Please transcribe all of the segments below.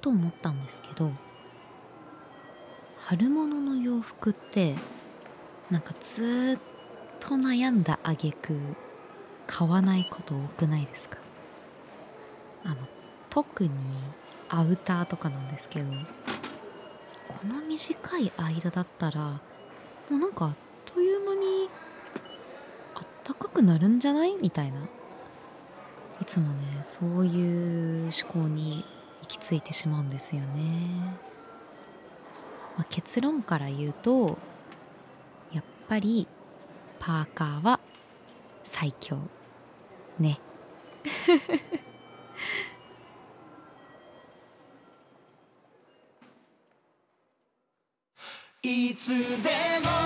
と思ったんですけど春物の洋服ってなんかずっと悩んだ挙句買わないこと多くないですか？あの特にアウターとかなんですけどこの短い間だったらもうなんかあっという間にあったかくなるんじゃない？みたいな。いつもねそういう思考にき着いてしまうんですよね、まあ、結論から言うとやっぱりパーカーは最強。ね。いつでも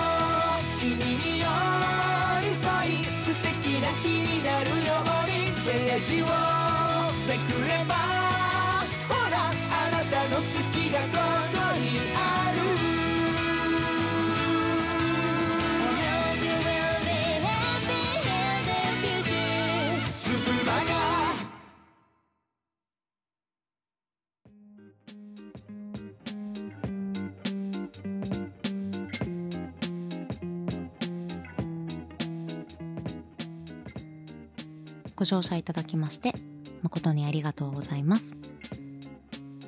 ご乗車いただきまして誠にありがとうございます。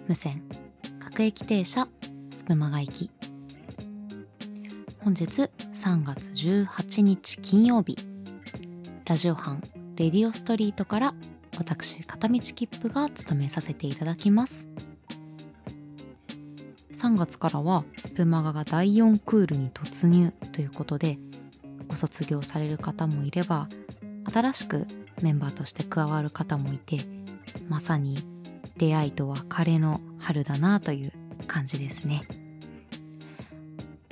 無線各駅停車スプマガ行き本日3月18日金曜日ラジオ班レディオストリートから私片道切符が務めさせていただきます。3月からはスプマガが第4クールに突入ということでご卒業される方もいれば新しくメンバーとして加わる方もいてまさに出会いと別れの春だなという感じですね。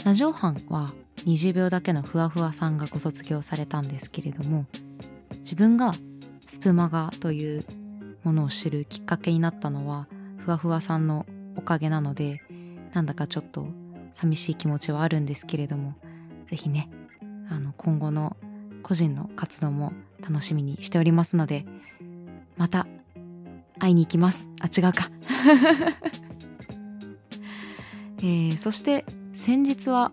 ラジオ班は20秒だけのふわふわさんがご卒業されたんですけれども自分がスプマガというものを知るきっかけになったのはふわふわさんのおかげなのでなんだかちょっと寂しい気持ちはあるんですけれども是非ねあの今後の個人の活動も楽しみにしておりますのでまた会いに行きます。あ違うか。えー、そして先日は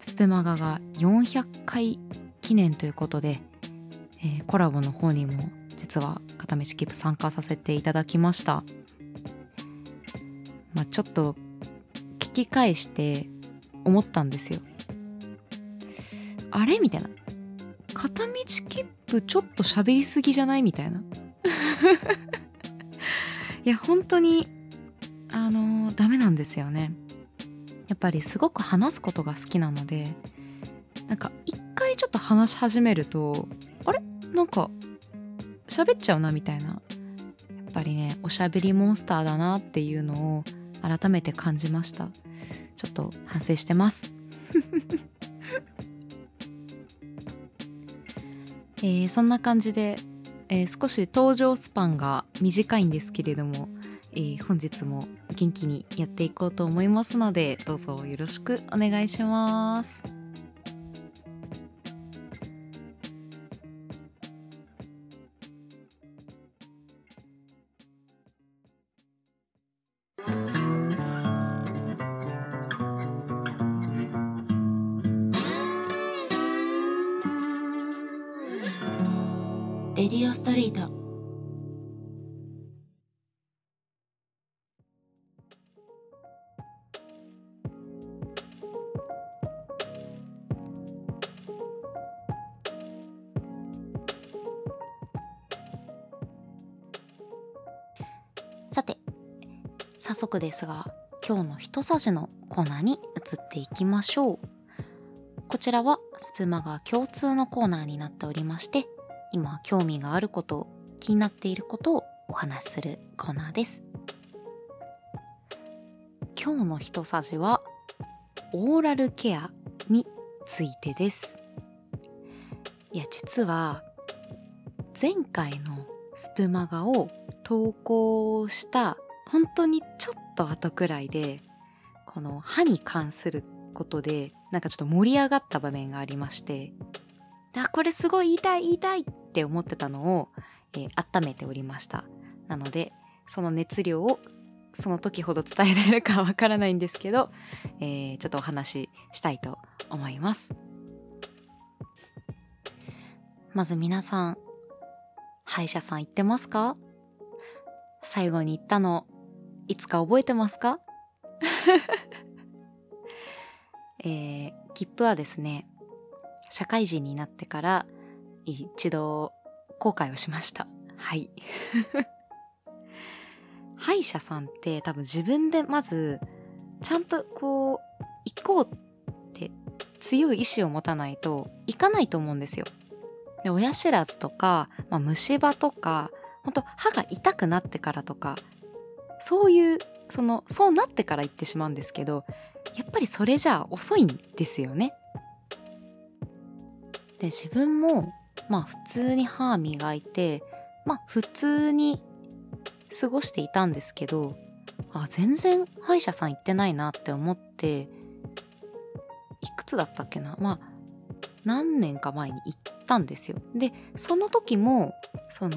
スペマガが400回記念ということで、えー、コラボの方にも実は片道キープ参加させていただきました。まあちょっと聞き返して思ったんですよ。あれ？みたいな。片道切符ちょっと喋りすぎじゃないみたいな。いや本当にあのダメなんですよね。やっぱりすごく話すことが好きなのでなんか一回ちょっと話し始めるとあれ？なんか喋っちゃうなみたいな。やっぱりねおしゃべりモンスターだなっていうのを改めて感じました。ちょっと反省してます。えー、そんな感じで、えー、少し登場スパンが短いんですけれども、えー、本日も元気にやっていこうと思いますのでどうぞよろしくお願いします。早速ですが今日の一さじのコーナーに移っていきましょう。こちらはスプマが共通のコーナーになっておりまして今興味があること気になっていることをお話しするコーナーです。今日の一さじはオーラルケアについてです。いや実は前回のスプマガを投稿した本当にちょっと後くらいでこの歯に関することでなんかちょっと盛り上がった場面がありましてあこれすごい言いたい言いたいって思ってたのを、えー、温めておりました。なのでその熱量をその時ほど伝えられるかわからないんですけど、えー、ちょっとお話ししたいと思います。まず皆さん歯医者さん行ってますか？最後に行ったのいつか覚えてますか？えー、切符はですね社会人になってから一度後悔をしました。はい。歯医者さんって多分自分でまずちゃんとこう行こうって強い意志を持たないと行かないと思うんですよ。で親知らずとか、まあ、虫歯とか本当歯が痛くなってからとかそういうそのそうなってから行ってしまうんですけどやっぱりそれじゃあ遅いんですよね。で自分もまあ普通に歯磨いてまあ普通に過ごしていたんですけどあ全然歯医者さん行ってないなって思っていくつだったっけな？まあ何年か前に行ったんですよでその時もその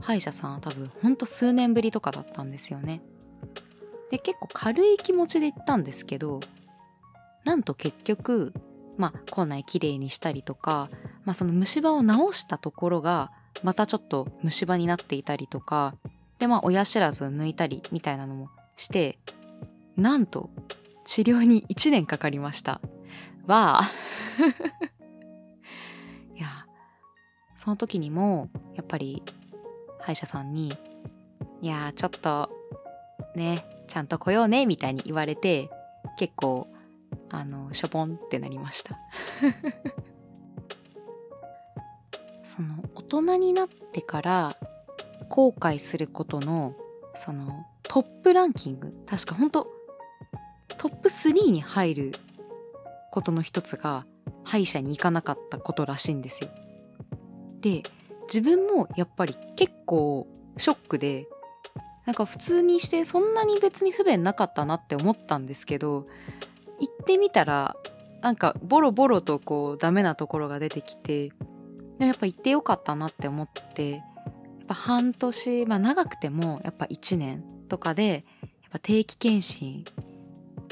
歯医者さんは多分ほんと数年ぶりとかだったんですよね。で結構軽い気持ちで行ったんですけどなんと結局まあ口内きれいにしたりとか、まあ、その虫歯を治したところがまたちょっと虫歯になっていたりとかでまあ親知らず抜いたりみたいなのもしてなんと治療に1年かかりました。わあ。いやその時にもやっぱり歯医者さんに「いやちょっとねちゃんと来ようね」みたいに言われて結構あのしょぼんってなりました その大人になってから後悔することのそのトップランキング確か本当トップ3に入ることの一つが歯医者に行かなかったことらしいんですよ。で自分もやっぱり結構ショックでなんか普通にしてそんなに別に不便なかったなって思ったんですけど行ってみたらなんかボロボロとこうダメなところが出てきてでもやっぱ行ってよかったなって思ってやっぱ半年、まあ長くてもやっぱ1年とかで、やっぱ定期検診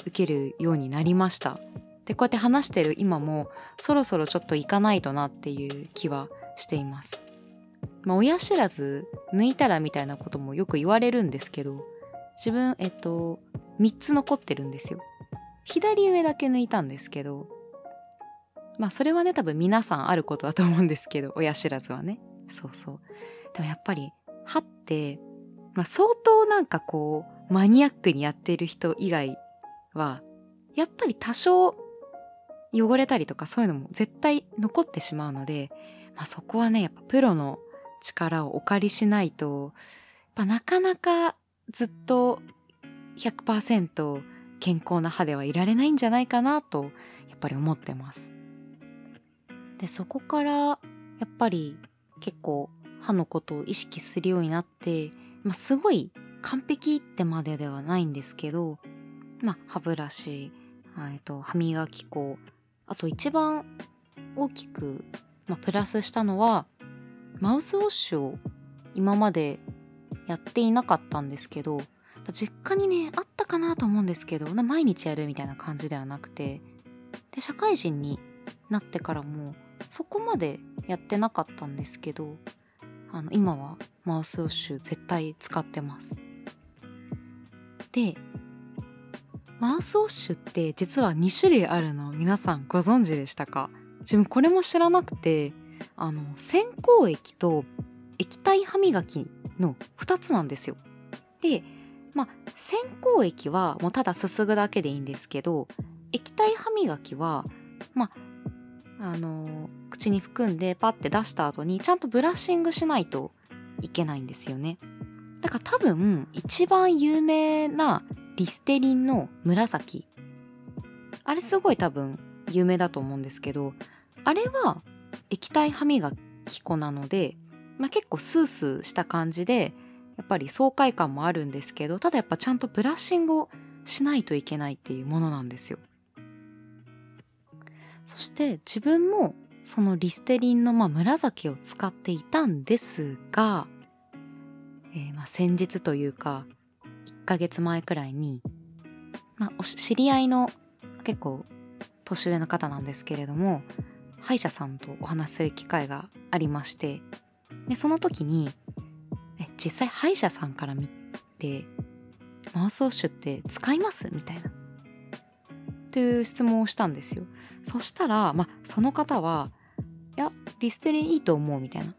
受けるようになりました。で、こうやって話してる今もそろそろちょっと行かないとなっていう気はしています。まあ親知らず抜いたらみたいなこともよく言われるんですけど、自分、えっと、3つ残ってるんですよ。左上だけ抜いたんですけど、まあそれはね多分皆さんあることだと思うんですけど親知らずはねそうそうでもやっぱり歯って、まあ、相当なんかこうマニアックにやっている人以外はやっぱり多少汚れたりとかそういうのも絶対残ってしまうので、まあ、そこはねやっぱプロの力をお借りしないとやっぱなかなかずっと100%健康な歯ではいられないんじゃないかなとやっぱり思ってます。でそこからやっぱり結構歯のことを意識するようになって、まあ、すごい完璧ってまでではないんですけど、まあ、歯ブラシ、えっと、歯磨き粉、あと一番大きく、まあ、プラスしたのは、マウスウォッシュを今までやっていなかったんですけど、実家にね、あったかなと思うんですけど、毎日やるみたいな感じではなくて、で、社会人になってからも、そこまでやってなかったんですけど、あの今はマウスウォッシュ絶対使ってます。でマウスウォッシュって実は2種類あるの皆さんご存知でしたか？自分これも知らなくてあの洗口液と液体歯磨きの2つなんですよ。でまあ洗口液はもうただすすぐだけでいいんですけど液体歯磨きはまああの口に含んでパッて出した後にちゃんとブラッシングしないといけないんですよね。だから多分一番有名なリステリンの紫。あれすごい多分有名だと思うんですけどあれは液体歯磨き粉なので、まあ、結構スースーした感じでやっぱり爽快感もあるんですけどただやっぱちゃんとブラッシングをしないといけないっていうものなんですよ。そして自分もそのリステリンのまあ紫を使っていたんですが、えー、まあ先日というか1ヶ月前くらいに、まあ、知り合いの結構年上の方なんですけれども歯医者さんとお話しする機会がありましてでその時にえ実際歯医者さんから見てマウスウォッシュって使います？みたいな。っていう質問をしたんですよ。そしたら、ま、その方はいやリステリンいいと思うみたいな。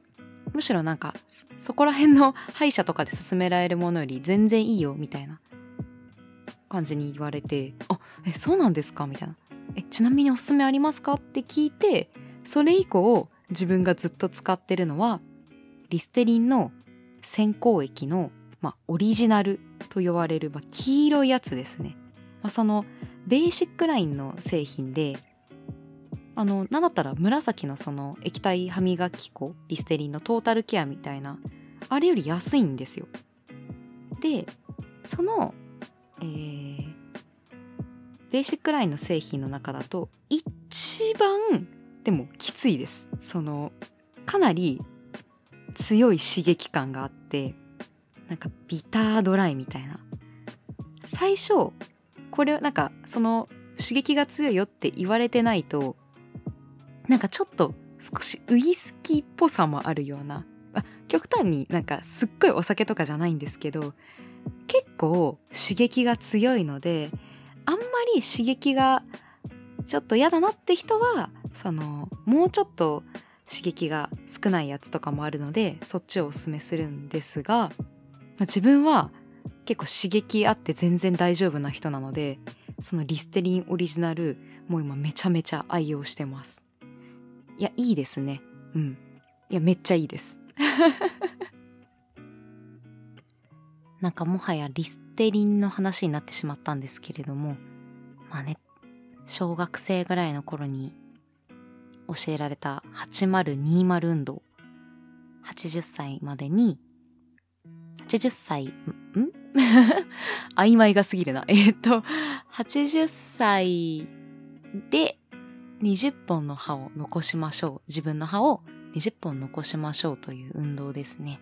むしろなんかそこら辺の歯医者とかで勧められるものより全然いいよみたいな感じに言われてあえそうなんですか？みたいな。えちなみにおすすめありますか？って聞いてそれ以降自分がずっと使ってるのはリステリンの先行液の、まあ、オリジナルと呼ばれる、まあ、黄色いやつですね、まあ、そのベーシックラインの製品であのなんだったら紫のその液体歯磨き粉リステリンのトータルケアみたいなあれより安いんですよ。でそのえー、ベーシックラインの製品の中だと一番でもきついです。そのかなり強い刺激感があってなんかビタードライみたいな。最初これなんかその刺激が強いよって言われてないとなんかちょっと少しウイスキーっぽさもあるような、極端になんかすっごいお酒とかじゃないんですけど結構刺激が強いのであんまり刺激がちょっと嫌だなって人はそのもうちょっと刺激が少ないやつとかもあるのでそっちをおすすめするんですが、ま、自分は結構刺激あって全然大丈夫な人なのでそのリステリンオリジナルもう今めちゃめちゃ愛用してます。いやいいですね。うん。いやめっちゃいいです。なんかもはやリステリンの話になってしまったんですけれどもまあね小学生ぐらいの頃に教えられた8020運動80歳までに80歳ん？曖昧が過ぎるな。えっと80歳で20本の歯を残しましょう。自分の歯を20本残しましょうという運動ですね。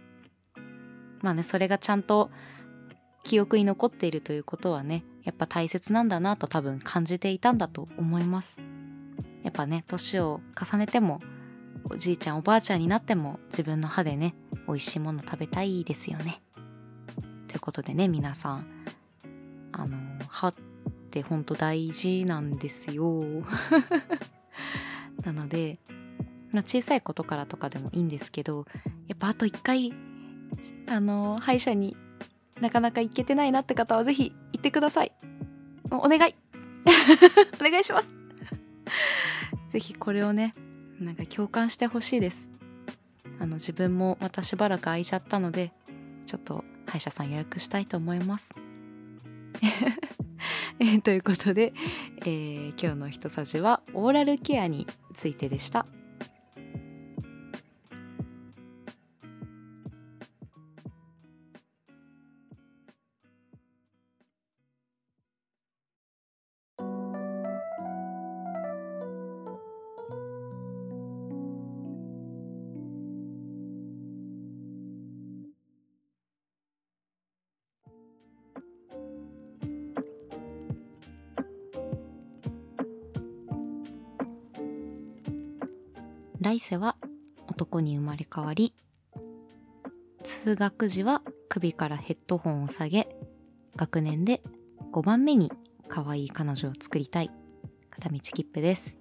まあね、それがちゃんと記憶に残っているということはね、やっぱ大切なんだなと多分感じていたんだと思います。やっぱね、年を重ねても、おじいちゃんおばあちゃんになっても自分の歯でね、美味しいもの食べたいですよね。ということでね、皆さん、あの、歯ってほんと大事なんですよ。なので、まあ、小さいことからとかでもいいんですけど、やっぱあと一回あの歯医者になかなか行けてないなって方はぜひ行ってください。お願い。お願いします。ぜひこれをねなんか共感してほしいです。あの自分もまたしばらく空いちゃったのでちょっと歯医者さん予約したいと思います。えということで、えー、今日のひとさじはオーラルケアについてでした。来世は男に生まれ変わり通学時は首からヘッドホンを下げ学年で5番目に可愛い彼女を作りたい。片道切符です。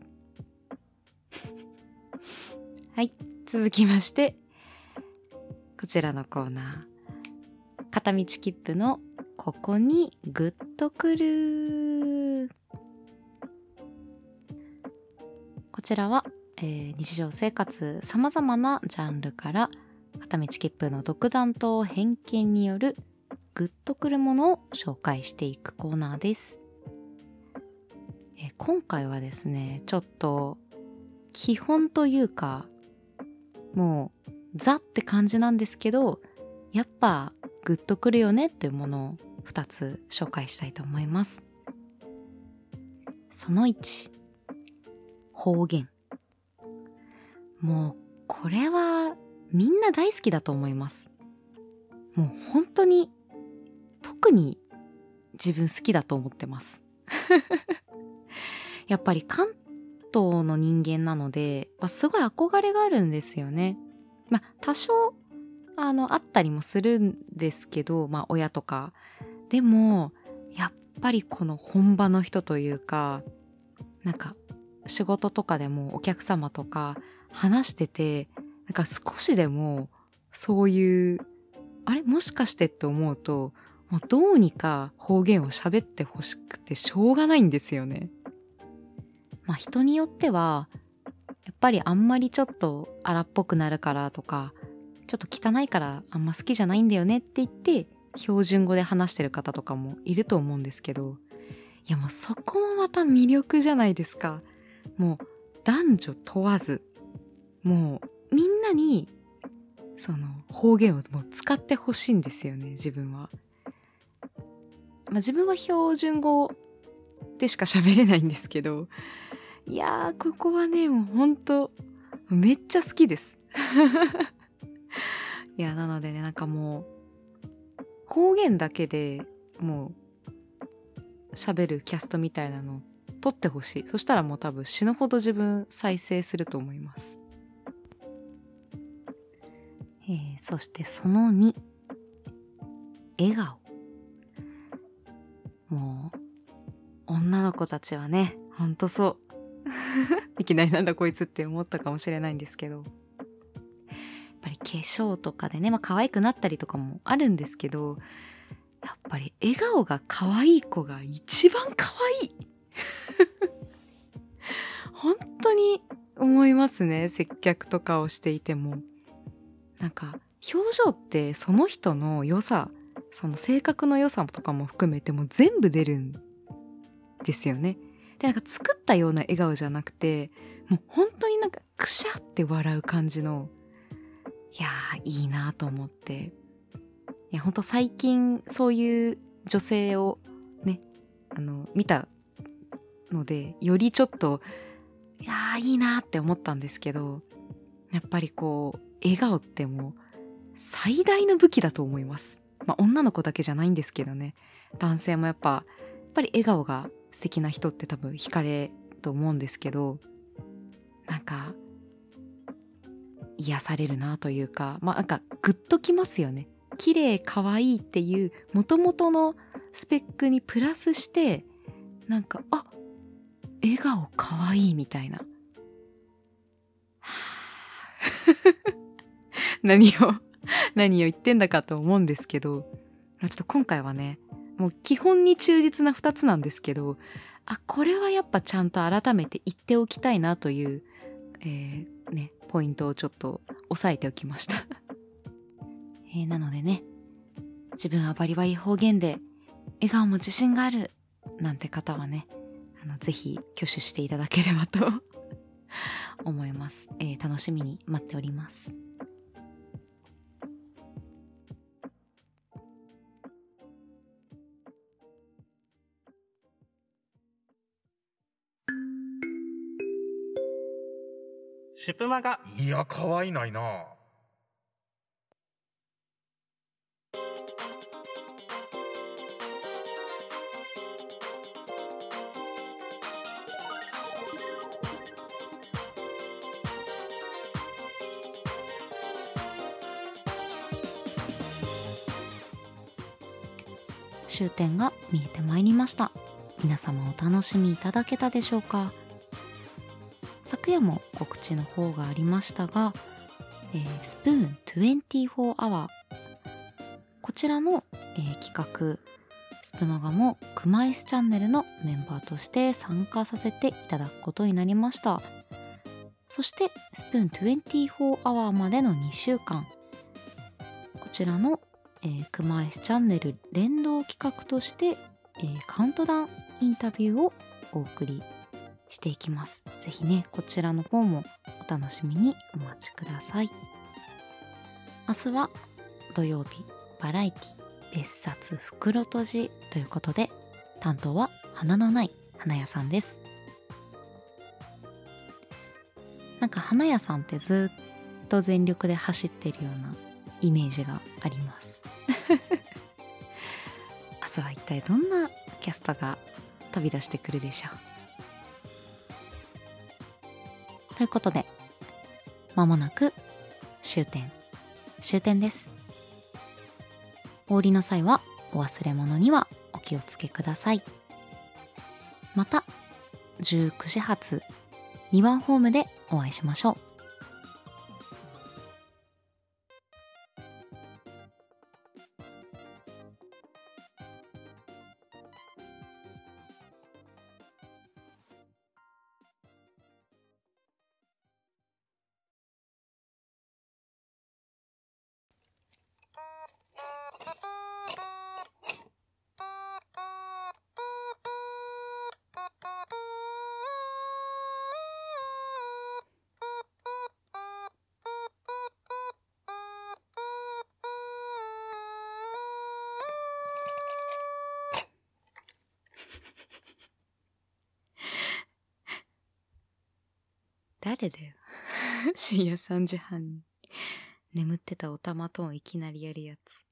はい続きましてこちらのコーナー。片道切符のここにグッとくる。こちらはえー、日常生活さまざまなジャンルから片道切符の独断と偏見によるグッとくるものを紹介していくコーナーです、えー、今回はですねちょっと基本というかもうザって感じなんですけどやっぱグッとくるよねっていうものを2つ紹介したいと思います。その1方言。もうこれはみんな大好きだと思います。もう本当に特に自分好きだと思ってます やっぱり関東の人間なので、すごい憧れがあるんですよね。まあ多少あのあったりもするんですけど、まあ親とか。でもやっぱりこの本場の人というかなんか仕事とかでもお客様とか話しててなんか少しでもそういうあれ？もしかしてって思うともうどうにか方言を喋ってほしくてしょうがないんですよね。まあ人によってはやっぱりあんまりちょっと荒っぽくなるからとかちょっと汚いからあんま好きじゃないんだよねって言って標準語で話してる方とかもいると思うんですけどいやもうそこもまた魅力じゃないですか。もう男女問わずもうみんなにその方言をもう使ってほしいんですよね自分は。まあ、自分は標準語でしか喋れないんですけどいやーここはねもうほんとめっちゃ好きです。いやなのでねなんかもう方言だけでもう喋るキャストみたいなの撮ってほしい。そしたらもう多分死ぬほど自分再生すると思います。えー、そしてその2笑顔。もう女の子たちはねほんとそう。いきなりなんだこいつって思ったかもしれないんですけど。やっぱり化粧とかでねまあ可愛くなったりとかもあるんですけどやっぱり笑顔が可愛い子が一番可愛い。本当に思いますね接客とかをしていても。なんか表情ってその人の良さその性格の良さとかも含めても全部出るんですよね。でなんか作ったような笑顔じゃなくてもう本当になんかくしゃって笑う感じのいやいいなと思っていや本当最近そういう女性をねあの見たのでよりちょっといやいいなって思ったんですけどやっぱりこう笑顔ってもう最大の武器だと思います。まあ女の子だけじゃないんですけどね。男性もやっぱやっぱり笑顔が素敵な人って多分惹かれと思うんですけどなんか癒されるなというかまあなんかグッときますよね。綺麗可愛いっていう元々のスペックにプラスしてなんかあ笑顔可愛いみたいな。何を何を言ってんだかと思うんですけどちょっと今回はねもう基本に忠実な2つなんですけどあこれはやっぱちゃんと改めて言っておきたいなという、えー、ね、ポイントをちょっと押さえておきました。えー、なのでね自分はバリバリ方言で笑顔も自信があるなんて方はねあのぜひ挙手していただければと 思います、えー、楽しみに待っております。シュプマがいや可愛いないな。終点が見えてまいりました。皆様お楽しみいただけたでしょうか？昨夜も告知の方がありましたが、えー、スプーン24アワーこちらの、えー、企画スプマガもクマイスチャンネルのメンバーとして参加させていただくことになりました。そしてスプーン24アワーまでの2週間。こちらの、えー、クマイスチャンネル連動企画として、えー、カウントダウンインタビューをお送りしていきます。ぜひね、こちらの方もお楽しみにお待ちください。明日は土曜日、バラエティ、別冊袋閉じということで、担当は花のない花屋さんです。なんか花屋さんってずっと全力で走ってるようなイメージがあります 明。日は一体どんなキャストが飛び出してくるでしょう？ということでまもなく終点。終点です。お降りの際はお忘れ物にはお気をつけください。また19時発2番ホームでお会いしましょう。誰だよ。深夜3時半に。眠ってたおたまトーンいきなりやるやつ。